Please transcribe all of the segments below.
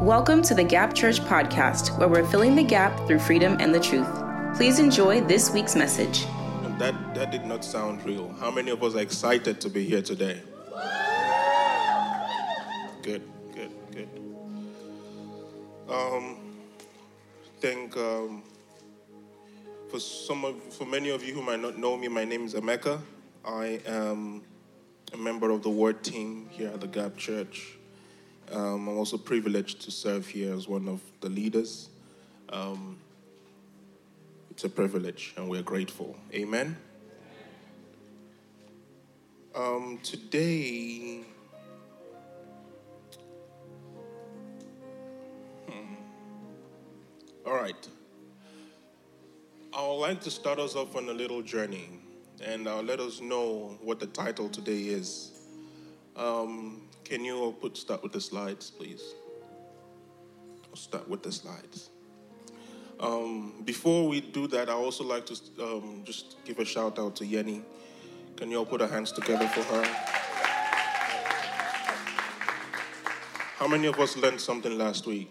Welcome to the Gap Church podcast, where we're filling the gap through freedom and the truth. Please enjoy this week's message. That that did not sound real. How many of us are excited to be here today? Good, good, good. Um, think um, for some of for many of you who might not know me, my name is Emeka. I am a member of the Word team here at the Gap Church. Um, I'm also privileged to serve here as one of the leaders. Um, it's a privilege, and we're grateful. Amen. Um, today, hmm. all right. I would like to start us off on a little journey, and I'll let us know what the title today is. Um, can you all put start with the slides, please? I'll start with the slides. Um, before we do that, I also like to um, just give a shout out to Yenny. Can you all put our hands together for her? How many of us learned something last week?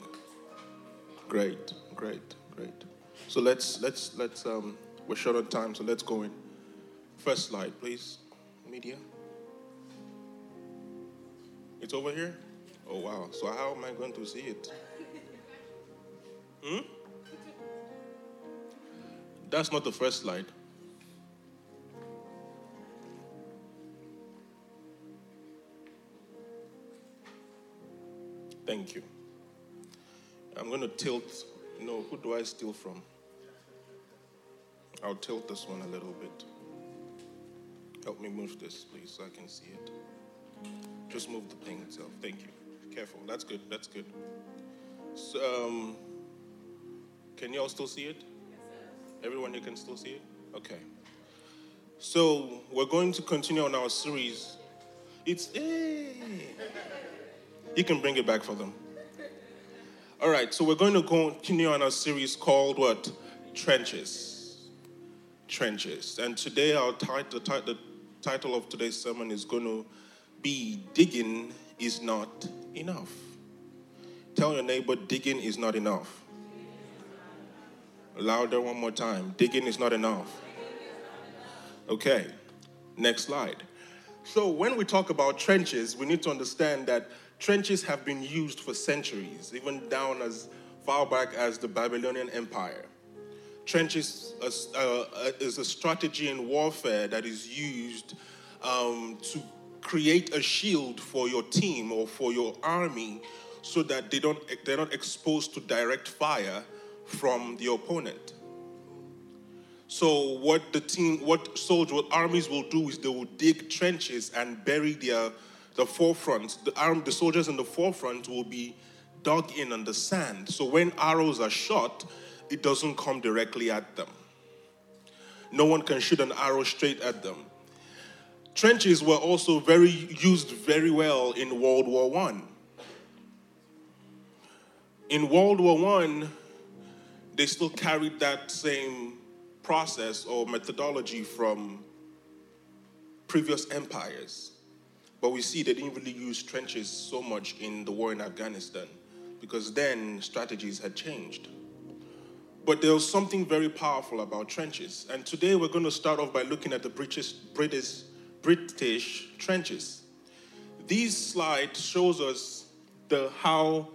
Great, great, great. So let's let's let's um, we're short on time, so let's go in. First slide, please. Media. It's over here? Oh, wow. So, how am I going to see it? Hmm? That's not the first slide. Thank you. I'm going to tilt. No, who do I steal from? I'll tilt this one a little bit. Help me move this, please, so I can see it. Just move the thing itself. Thank you. Careful. That's good. That's good. So, um, can you all still see it? Everyone, you can still see it? Okay. So, we're going to continue on our series. It's, hey. You can bring it back for them. All right, so we're going to continue on our series called what? Trenches. Trenches. And today, our title, the title of today's sermon is going to be digging is not enough. Tell your neighbor, digging is not enough. Louder one more time. Digging is not enough. Okay, next slide. So, when we talk about trenches, we need to understand that trenches have been used for centuries, even down as far back as the Babylonian Empire. Trenches is, uh, uh is a strategy in warfare that is used um, to create a shield for your team or for your army so that they don't they're not exposed to direct fire from the opponent. So what the team, what soldiers, what armies will do is they will dig trenches and bury their the forefront. The arm, the soldiers in the forefront will be dug in on the sand. So when arrows are shot, it doesn't come directly at them. No one can shoot an arrow straight at them. Trenches were also very used very well in World War One. In World War One, they still carried that same process or methodology from previous empires. But we see they didn't really use trenches so much in the war in Afghanistan because then strategies had changed. But there was something very powerful about trenches. And today we're going to start off by looking at the British, British British trenches. This slide shows us the, how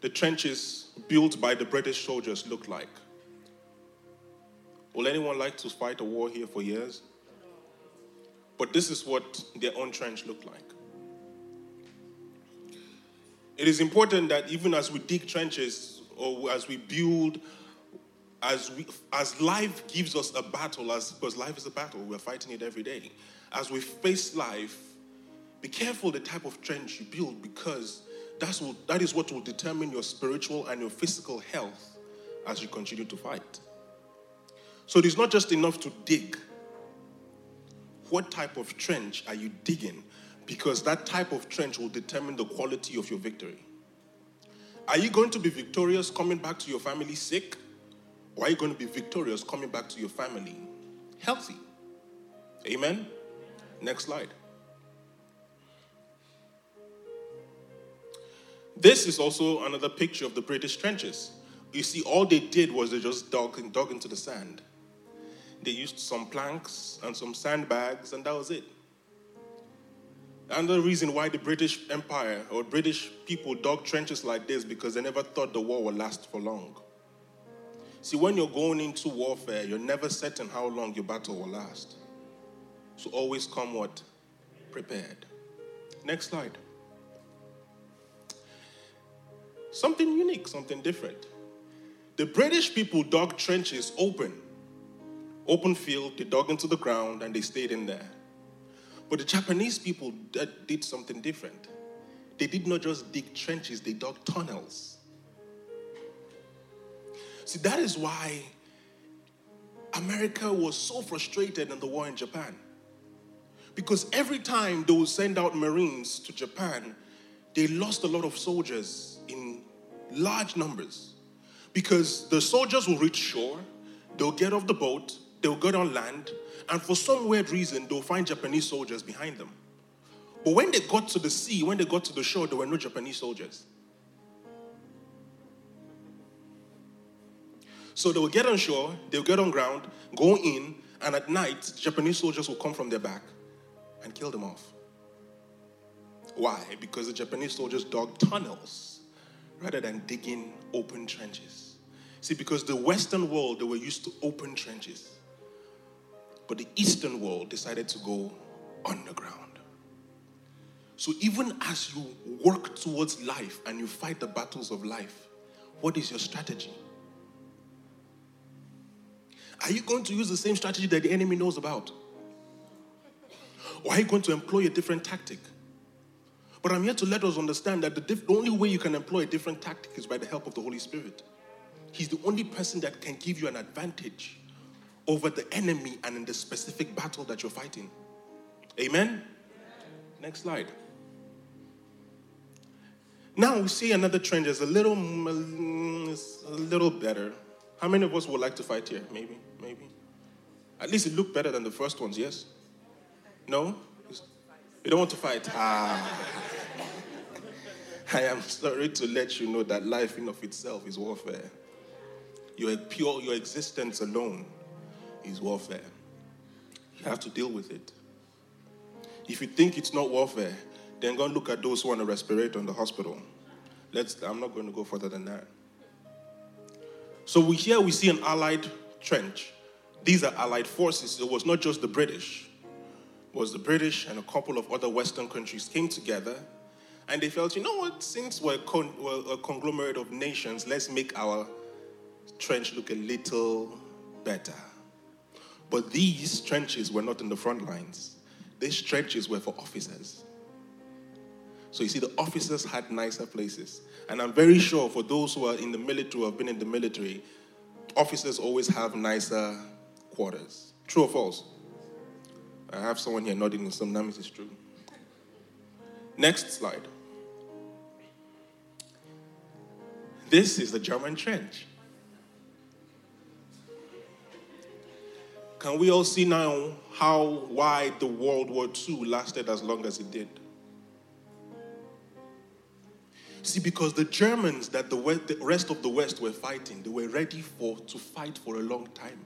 the trenches built by the British soldiers look like. Will anyone like to fight a war here for years? But this is what their own trench looked like. It is important that even as we dig trenches or as we build, as we as life gives us a battle, as because life is a battle, we're fighting it every day as we face life, be careful the type of trench you build because that's what, that is what will determine your spiritual and your physical health as you continue to fight. So it is not just enough to dig. What type of trench are you digging? Because that type of trench will determine the quality of your victory. Are you going to be victorious coming back to your family sick? Or are you going to be victorious coming back to your family healthy? Amen? Next slide. This is also another picture of the British trenches. You see, all they did was they just dug, dug into the sand. They used some planks and some sandbags, and that was it. Another reason why the British Empire or British people dug trenches like this because they never thought the war would last for long. See, when you're going into warfare, you're never certain how long your battle will last. So always come what? Prepared. Next slide. Something unique, something different. The British people dug trenches open, open field, they dug into the ground and they stayed in there. But the Japanese people did something different. They did not just dig trenches, they dug tunnels. See, that is why America was so frustrated in the war in Japan. Because every time they would send out Marines to Japan, they lost a lot of soldiers in large numbers. Because the soldiers will reach shore, they'll get off the boat, they'll get on land, and for some weird reason, they'll find Japanese soldiers behind them. But when they got to the sea, when they got to the shore, there were no Japanese soldiers. So they will get on shore, they'll get on ground, go in, and at night, Japanese soldiers will come from their back and kill them off. Why? Because the Japanese soldiers dug tunnels rather than digging open trenches. See, because the Western world, they were used to open trenches. But the Eastern world decided to go underground. So even as you work towards life and you fight the battles of life, what is your strategy? Are you going to use the same strategy that the enemy knows about? Or are you going to employ a different tactic? But I'm here to let us understand that the, diff- the only way you can employ a different tactic is by the help of the Holy Spirit. He's the only person that can give you an advantage over the enemy and in the specific battle that you're fighting. Amen? Next slide. Now we see another trend is a little, a little better. How many of us would like to fight here? Maybe, maybe. At least it looked better than the first ones, yes? No? You don't want to fight? Ah. I am sorry to let you know that life in of itself is warfare. Your pure, your existence alone is warfare. You have to deal with it. If you think it's not warfare, then go and look at those who want on a respirator in the hospital. Let's, I'm not going to go further than that. So we, here we see an allied trench. These are allied forces. It was not just the British. Was the British and a couple of other Western countries came together and they felt, you know what, since we're, con- we're a conglomerate of nations, let's make our trench look a little better. But these trenches were not in the front lines. These trenches were for officers. So you see, the officers had nicer places. And I'm very sure for those who are in the military, who have been in the military, officers always have nicer quarters. True or false? I have someone here nodding in some names it's true. Next slide. This is the German trench. Can we all see now how why the World War II lasted as long as it did? See, because the Germans that the, rest of the West were fighting, they were ready for to fight for a long time.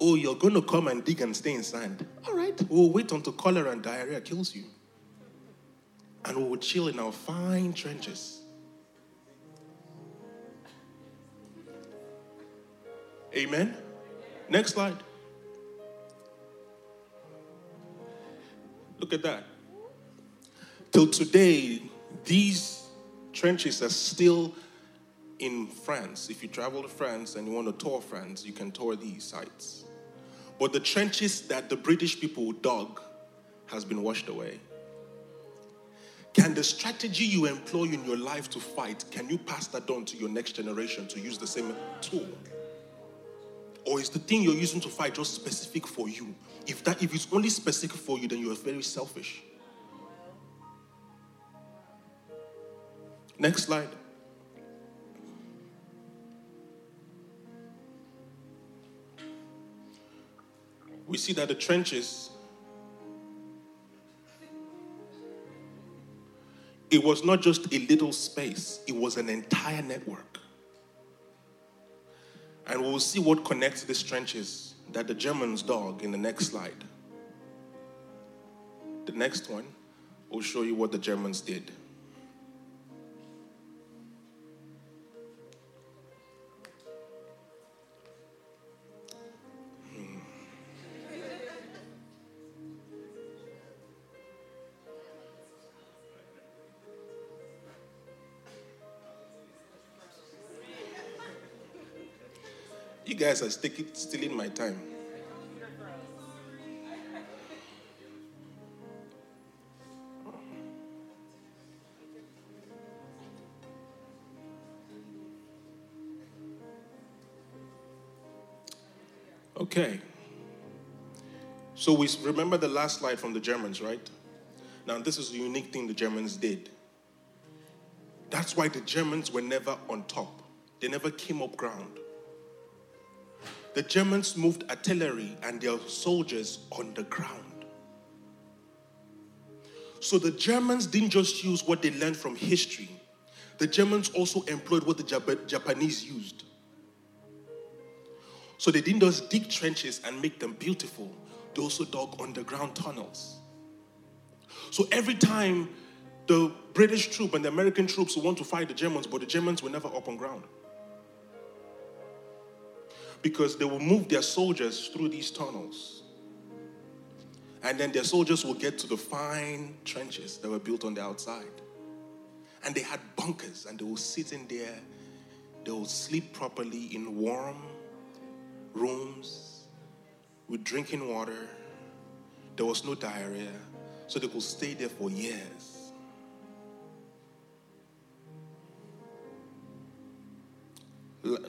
Oh, you're going to come and dig and stay in sand. All right, we'll wait until cholera and diarrhea kills you. And we will chill in our fine trenches. Amen. Next slide. Look at that. Till today, these trenches are still in France. If you travel to France and you want to tour France, you can tour these sites. But the trenches that the British people dug has been washed away. Can the strategy you employ in your life to fight, can you pass that on to your next generation to use the same tool? Or is the thing you're using to fight just specific for you? If that if it's only specific for you, then you're very selfish. Next slide. We see that the trenches it was not just a little space, it was an entire network. And we'll see what connects these trenches that the Germans dug in the next slide. The next one will show you what the Germans did. You guys are stealing my time. Okay. So we remember the last slide from the Germans, right? Now, this is the unique thing the Germans did. That's why the Germans were never on top, they never came up ground the Germans moved artillery and their soldiers on the ground. So the Germans didn't just use what they learned from history, the Germans also employed what the Jap- Japanese used. So they didn't just dig trenches and make them beautiful, they also dug underground tunnels. So every time the British troop and the American troops want to fight the Germans, but the Germans were never up on ground because they will move their soldiers through these tunnels. And then their soldiers will get to the fine trenches that were built on the outside. And they had bunkers, and they will sit in there. They will sleep properly in warm rooms with drinking water. There was no diarrhea, so they could stay there for years.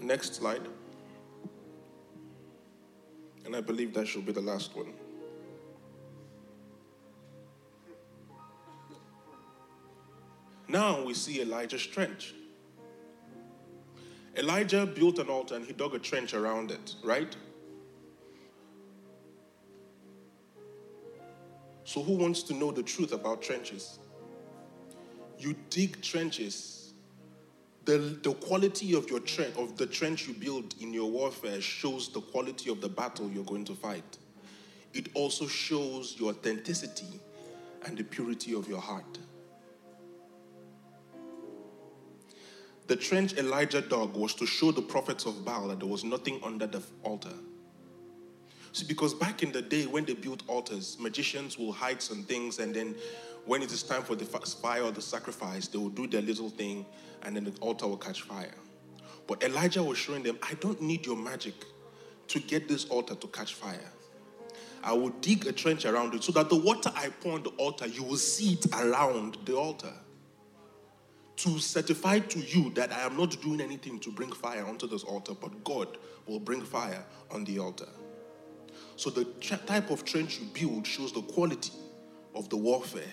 Next slide. And I believe that should be the last one. Now we see Elijah's trench. Elijah built an altar and he dug a trench around it, right? So, who wants to know the truth about trenches? You dig trenches the, the quality of your trench of the trench you build in your warfare shows the quality of the battle you're going to fight. It also shows your authenticity and the purity of your heart. The trench elijah dug was to show the prophets of baal that there was nothing under the altar. See because back in the day when they built altars magicians will hide some things and then when it is time for the fire or the sacrifice, they will do their little thing and then the altar will catch fire. But Elijah was showing them, I don't need your magic to get this altar to catch fire. I will dig a trench around it so that the water I pour on the altar, you will see it around the altar. To certify to you that I am not doing anything to bring fire onto this altar, but God will bring fire on the altar. So the type of trench you build shows the quality of the warfare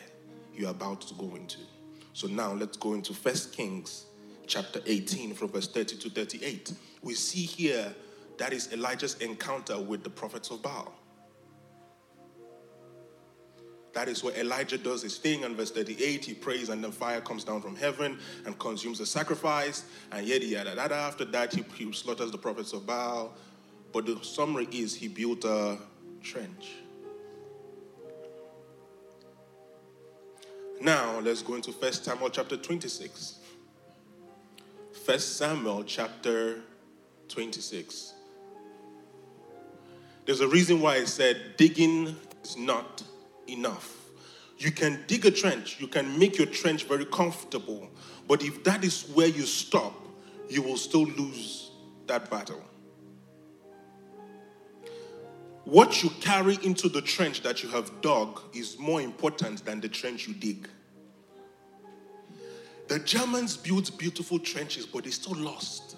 you're about to go into. So now let's go into First Kings chapter 18 from verse 30 to 38. We see here that is Elijah's encounter with the prophets of Baal. That is where Elijah does his thing. And verse 38, he prays, and then fire comes down from heaven and consumes the sacrifice. And yada yada yada. After that, he, he slaughters the prophets of Baal. But the summary is he built a trench. Now let's go into 1 Samuel chapter 26. 1 Samuel chapter 26. There's a reason why I said digging is not enough. You can dig a trench, you can make your trench very comfortable, but if that is where you stop, you will still lose that battle. What you carry into the trench that you have dug is more important than the trench you dig. The Germans built beautiful trenches, but they still lost.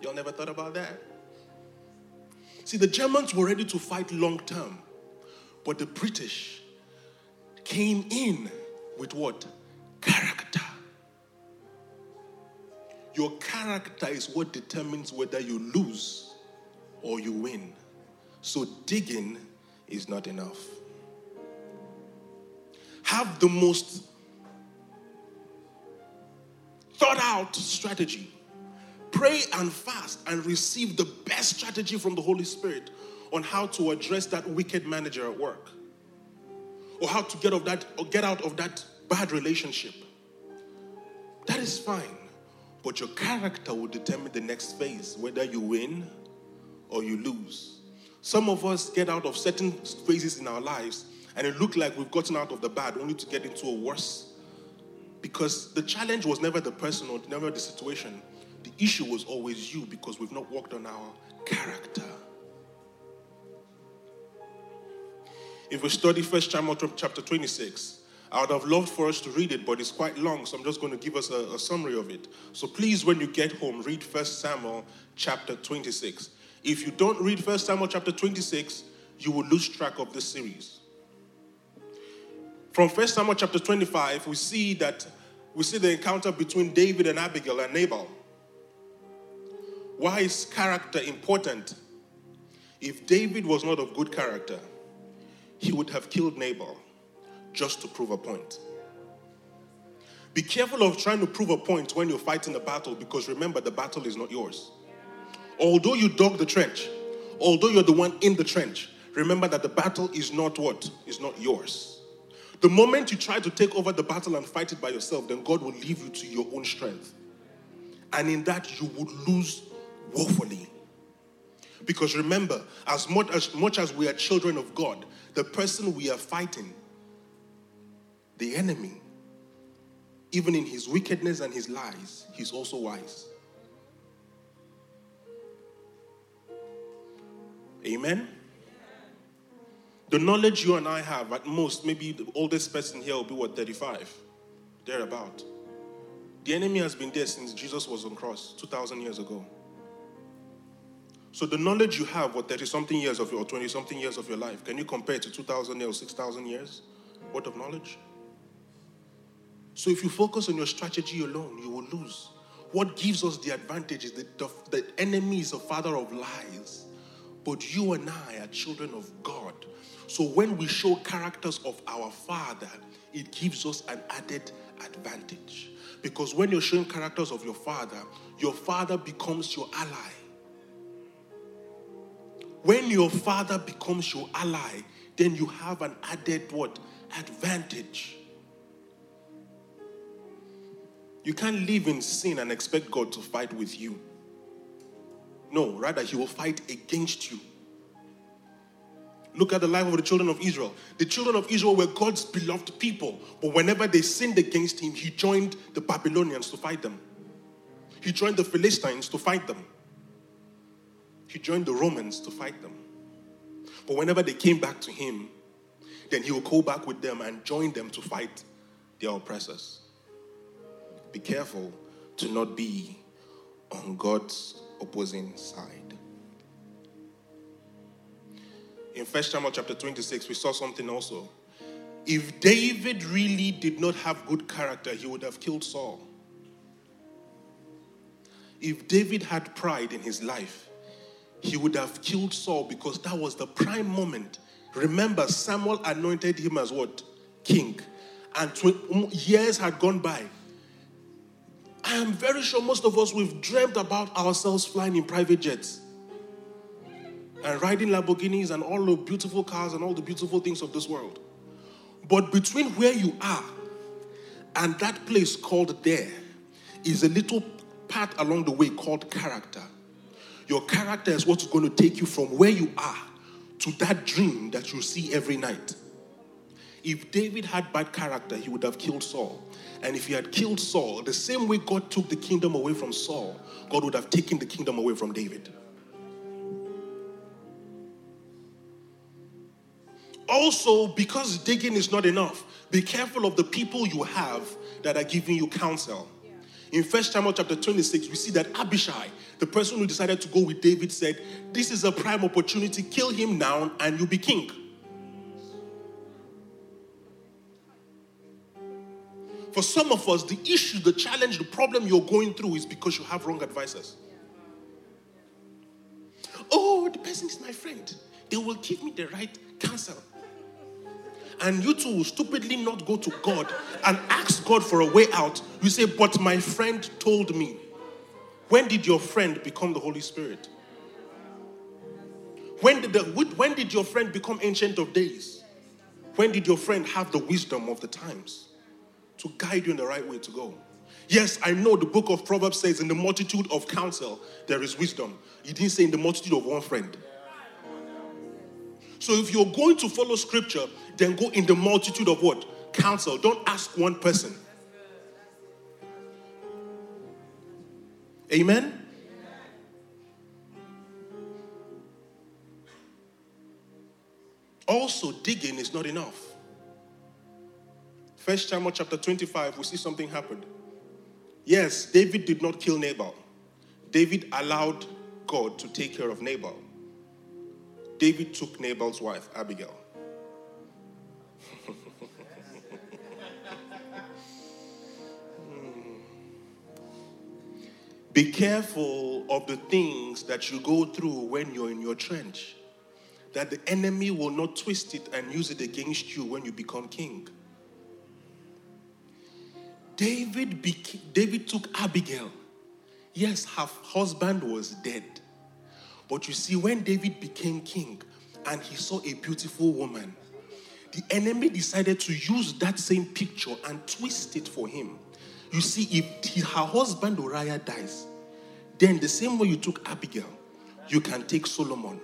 Y'all never thought about that? See, the Germans were ready to fight long term, but the British came in with what? Character. Your character is what determines whether you lose or you win. So digging is not enough. have the most thought out strategy. Pray and fast and receive the best strategy from the Holy Spirit on how to address that wicked manager at work or how to get of that or get out of that bad relationship. That is fine. But your character will determine the next phase, whether you win or you lose. Some of us get out of certain phases in our lives and it looked like we've gotten out of the bad only to get into a worse. Because the challenge was never the person or never the situation. The issue was always you because we've not worked on our character. If we study First Samuel chapter 26, I would have loved for us to read it, but it's quite long, so I'm just going to give us a, a summary of it. So please, when you get home, read First Samuel chapter 26. If you don't read First Samuel chapter 26, you will lose track of this series. From First Samuel chapter 25, we see that we see the encounter between David and Abigail and Nabal. Why is character important? If David was not of good character, he would have killed Nabal just to prove a point. Be careful of trying to prove a point when you're fighting a battle because remember, the battle is not yours. Although you dug the trench, although you're the one in the trench, remember that the battle is not what? Is not yours. The moment you try to take over the battle and fight it by yourself, then God will leave you to your own strength. And in that, you would lose woefully. Because remember, as much as, much as we are children of God, the person we are fighting, the enemy, even in his wickedness and his lies, he's also wise. Amen? The knowledge you and I have, at most, maybe the oldest person here will be what, 35? Thereabout. The enemy has been there since Jesus was on cross 2,000 years ago. So the knowledge you have, what 30 something years of your, or 20 something years of your life, can you compare it to 2,000 or 6,000 years worth of knowledge? So if you focus on your strategy alone, you will lose. What gives us the advantage is that the, the enemy is a father of lies. But you and I are children of God. So when we show characters of our father, it gives us an added advantage. Because when you're showing characters of your father, your father becomes your ally. When your father becomes your ally, then you have an added what? Advantage. You can't live in sin and expect God to fight with you. No, rather, He will fight against you. Look at the life of the children of Israel. The children of Israel were God's beloved people, but whenever they sinned against Him, He joined the Babylonians to fight them. He joined the Philistines to fight them. He joined the Romans to fight them. But whenever they came back to him, then he would go back with them and join them to fight their oppressors. Be careful to not be on God's opposing side. In 1 Samuel chapter 26, we saw something also. If David really did not have good character, he would have killed Saul. If David had pride in his life, he would have killed Saul because that was the prime moment. Remember, Samuel anointed him as what? King. And tw- years had gone by. I am very sure most of us, we've dreamed about ourselves flying in private jets and riding Lamborghinis and all the beautiful cars and all the beautiful things of this world. But between where you are and that place called there is a little path along the way called character. Your character is what's going to take you from where you are to that dream that you see every night. If David had bad character, he would have killed Saul. And if he had killed Saul, the same way God took the kingdom away from Saul, God would have taken the kingdom away from David. Also, because digging is not enough, be careful of the people you have that are giving you counsel. In 1 Samuel chapter 26, we see that Abishai, the person who decided to go with David, said, This is a prime opportunity, kill him now and you'll be king. For some of us, the issue, the challenge, the problem you're going through is because you have wrong advisors. Oh, the person is my friend. They will give me the right counsel. and you two will stupidly not go to God and ask God for a way out. You say, But my friend told me. When did your friend become the Holy Spirit? When did, the, when did your friend become Ancient of Days? When did your friend have the wisdom of the times to guide you in the right way to go? Yes, I know the book of Proverbs says, in the multitude of counsel, there is wisdom. He didn't say in the multitude of one friend. So if you're going to follow scripture, then go in the multitude of what? Counsel. Don't ask one person. Amen? Also, digging is not enough. First Samuel chapter 25, we see something happened. Yes, David did not kill Nabal. David allowed God to take care of Nabal. David took Nabal's wife, Abigail. Be careful of the things that you go through when you're in your trench, that the enemy will not twist it and use it against you when you become king. David, beca- David took Abigail. Yes, her husband was dead. But you see, when David became king and he saw a beautiful woman, the enemy decided to use that same picture and twist it for him. You see, if he, her husband Uriah dies, then the same way you took Abigail, you can take Solomon.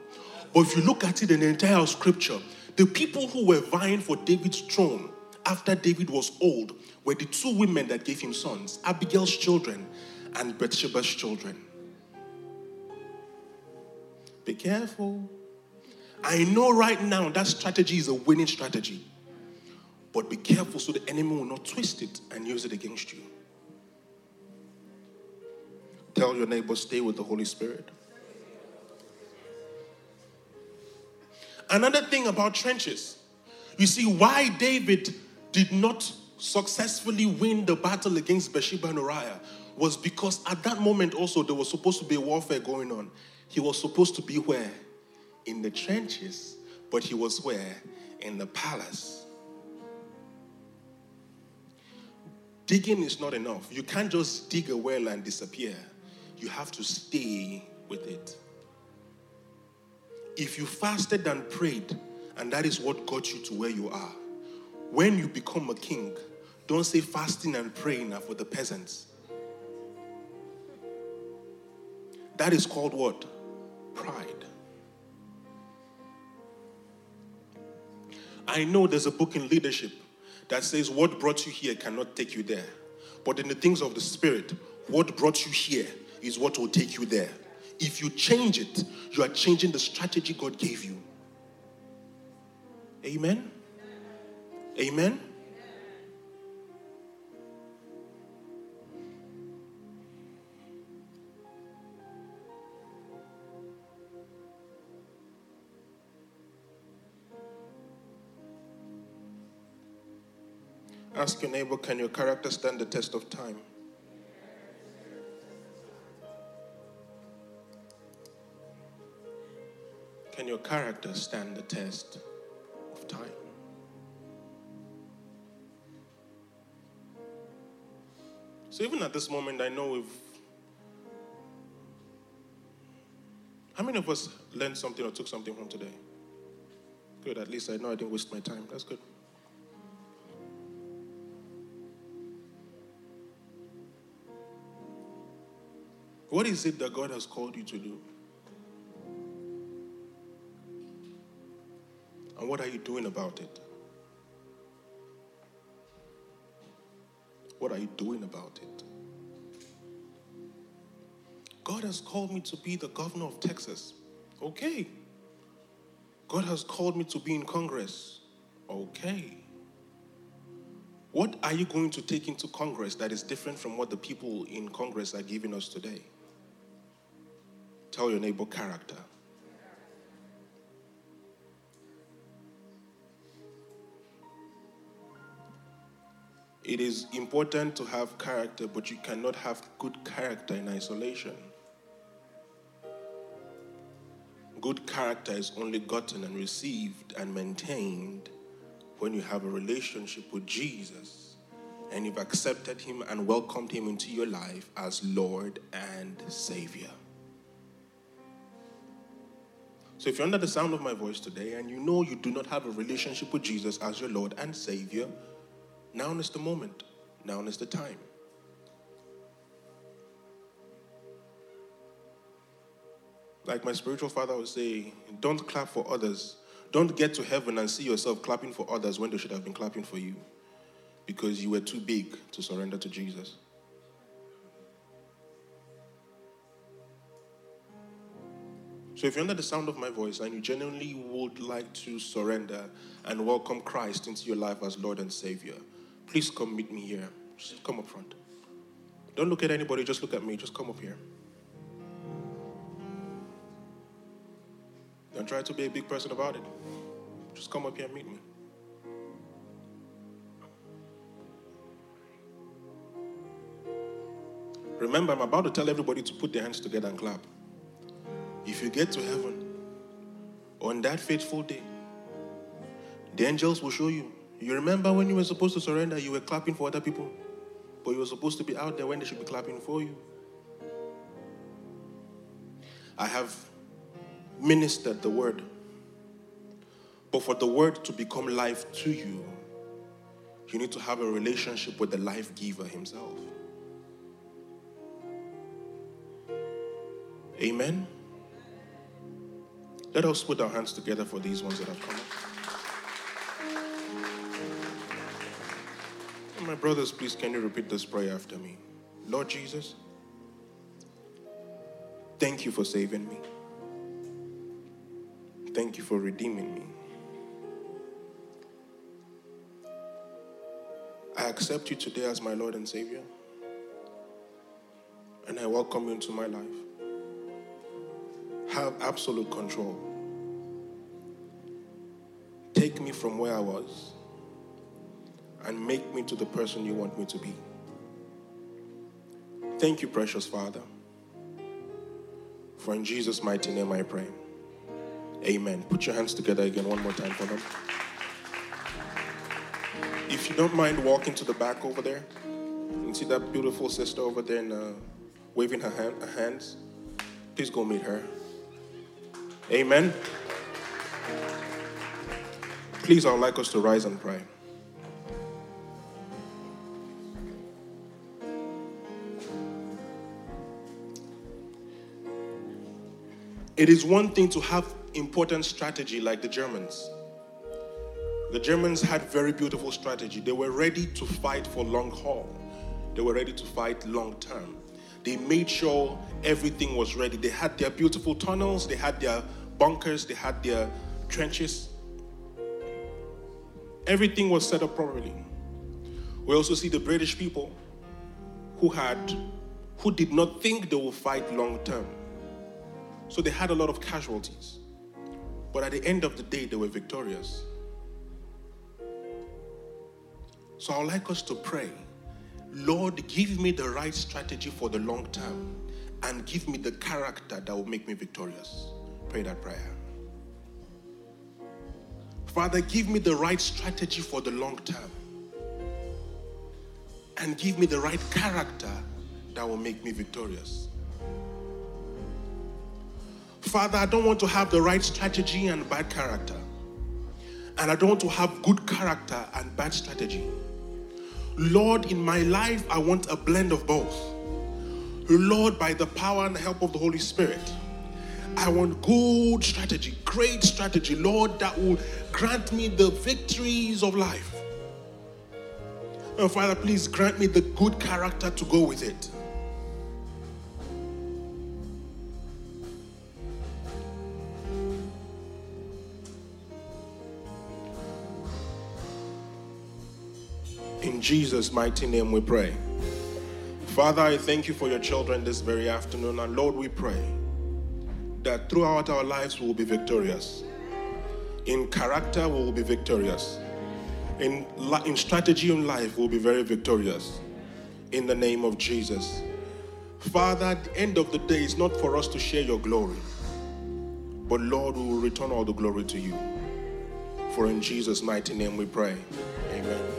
But if you look at it in the entire scripture, the people who were vying for David's throne after David was old were the two women that gave him sons Abigail's children and Bathsheba's children. Be careful. I know right now that strategy is a winning strategy. But be careful so the enemy will not twist it and use it against you. Tell your neighbor, stay with the Holy Spirit. Another thing about trenches, you see why David did not successfully win the battle against Bathsheba and Uriah was because at that moment also there was supposed to be warfare going on. He was supposed to be where? In the trenches, but he was where? In the palace. Digging is not enough. You can't just dig a well and disappear. You have to stay with it. If you fasted and prayed, and that is what got you to where you are, when you become a king, don't say fasting and praying are for the peasants. That is called what? Pride. I know there's a book in leadership that says what brought you here cannot take you there. But in the things of the spirit, what brought you here is what will take you there. If you change it, you are changing the strategy God gave you. Amen. Amen. Ask your neighbor, can your character stand the test of time? Can your character stand the test of time? So, even at this moment, I know we've. How many of us learned something or took something from today? Good, at least I know I didn't waste my time. That's good. What is it that God has called you to do? And what are you doing about it? What are you doing about it? God has called me to be the governor of Texas. Okay. God has called me to be in Congress. Okay. What are you going to take into Congress that is different from what the people in Congress are giving us today? Tell your neighbor character. It is important to have character, but you cannot have good character in isolation. Good character is only gotten and received and maintained when you have a relationship with Jesus and you've accepted Him and welcomed Him into your life as Lord and Savior. So, if you're under the sound of my voice today and you know you do not have a relationship with Jesus as your Lord and Savior, now is the moment. Now is the time. Like my spiritual father would say, don't clap for others. Don't get to heaven and see yourself clapping for others when they should have been clapping for you because you were too big to surrender to Jesus. So, if you're under the sound of my voice and you genuinely would like to surrender and welcome Christ into your life as Lord and Savior, please come meet me here. Just come up front. Don't look at anybody, just look at me. Just come up here. Don't try to be a big person about it. Just come up here and meet me. Remember, I'm about to tell everybody to put their hands together and clap. If you get to heaven on that fateful day, the angels will show you. You remember when you were supposed to surrender, you were clapping for other people, but you were supposed to be out there when they should be clapping for you. I have ministered the word, but for the word to become life to you, you need to have a relationship with the life giver himself. Amen. Let us put our hands together for these ones that have come my brothers, please, can you repeat this prayer after me? Lord Jesus, thank you for saving me. Thank you for redeeming me. I accept you today as my Lord and Savior, and I welcome you into my life have absolute control. Take me from where I was and make me to the person you want me to be. Thank you, precious Father. For in Jesus' mighty name I pray. Amen. Put your hands together again one more time for them. If you don't mind walking to the back over there, and see that beautiful sister over there and uh, waving her, hand, her hands, please go meet her. Amen. Please, I would like us to rise and pray. It is one thing to have important strategy like the Germans. The Germans had very beautiful strategy. They were ready to fight for long haul. They were ready to fight long term. They made sure everything was ready. They had their beautiful tunnels, they had their bunkers, they had their trenches. Everything was set up properly. We also see the British people who had who did not think they would fight long term. So they had a lot of casualties. But at the end of the day, they were victorious. So I would like us to pray Lord, give me the right strategy for the long term and give me the character that will make me victorious. Pray that prayer. Father, give me the right strategy for the long term and give me the right character that will make me victorious. Father, I don't want to have the right strategy and bad character. And I don't want to have good character and bad strategy. Lord, in my life, I want a blend of both. Lord, by the power and the help of the Holy Spirit, I want good strategy, great strategy, Lord, that will grant me the victories of life. And Father, please grant me the good character to go with it. Jesus' mighty name we pray. Father, I thank you for your children this very afternoon. And Lord, we pray that throughout our lives we will be victorious. In character, we will be victorious. In, in strategy in life, we'll be very victorious. In the name of Jesus. Father, at the end of the day, it's not for us to share your glory, but Lord, we will return all the glory to you. For in Jesus' mighty name we pray. Amen.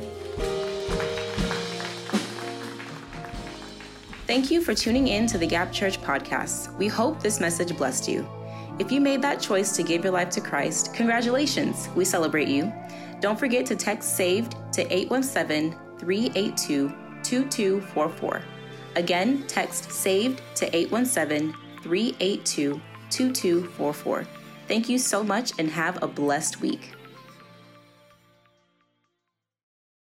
Thank you for tuning in to the Gap Church podcast. We hope this message blessed you. If you made that choice to give your life to Christ, congratulations. We celebrate you. Don't forget to text SAVED to 817 382 2244. Again, text SAVED to 817 382 2244. Thank you so much and have a blessed week.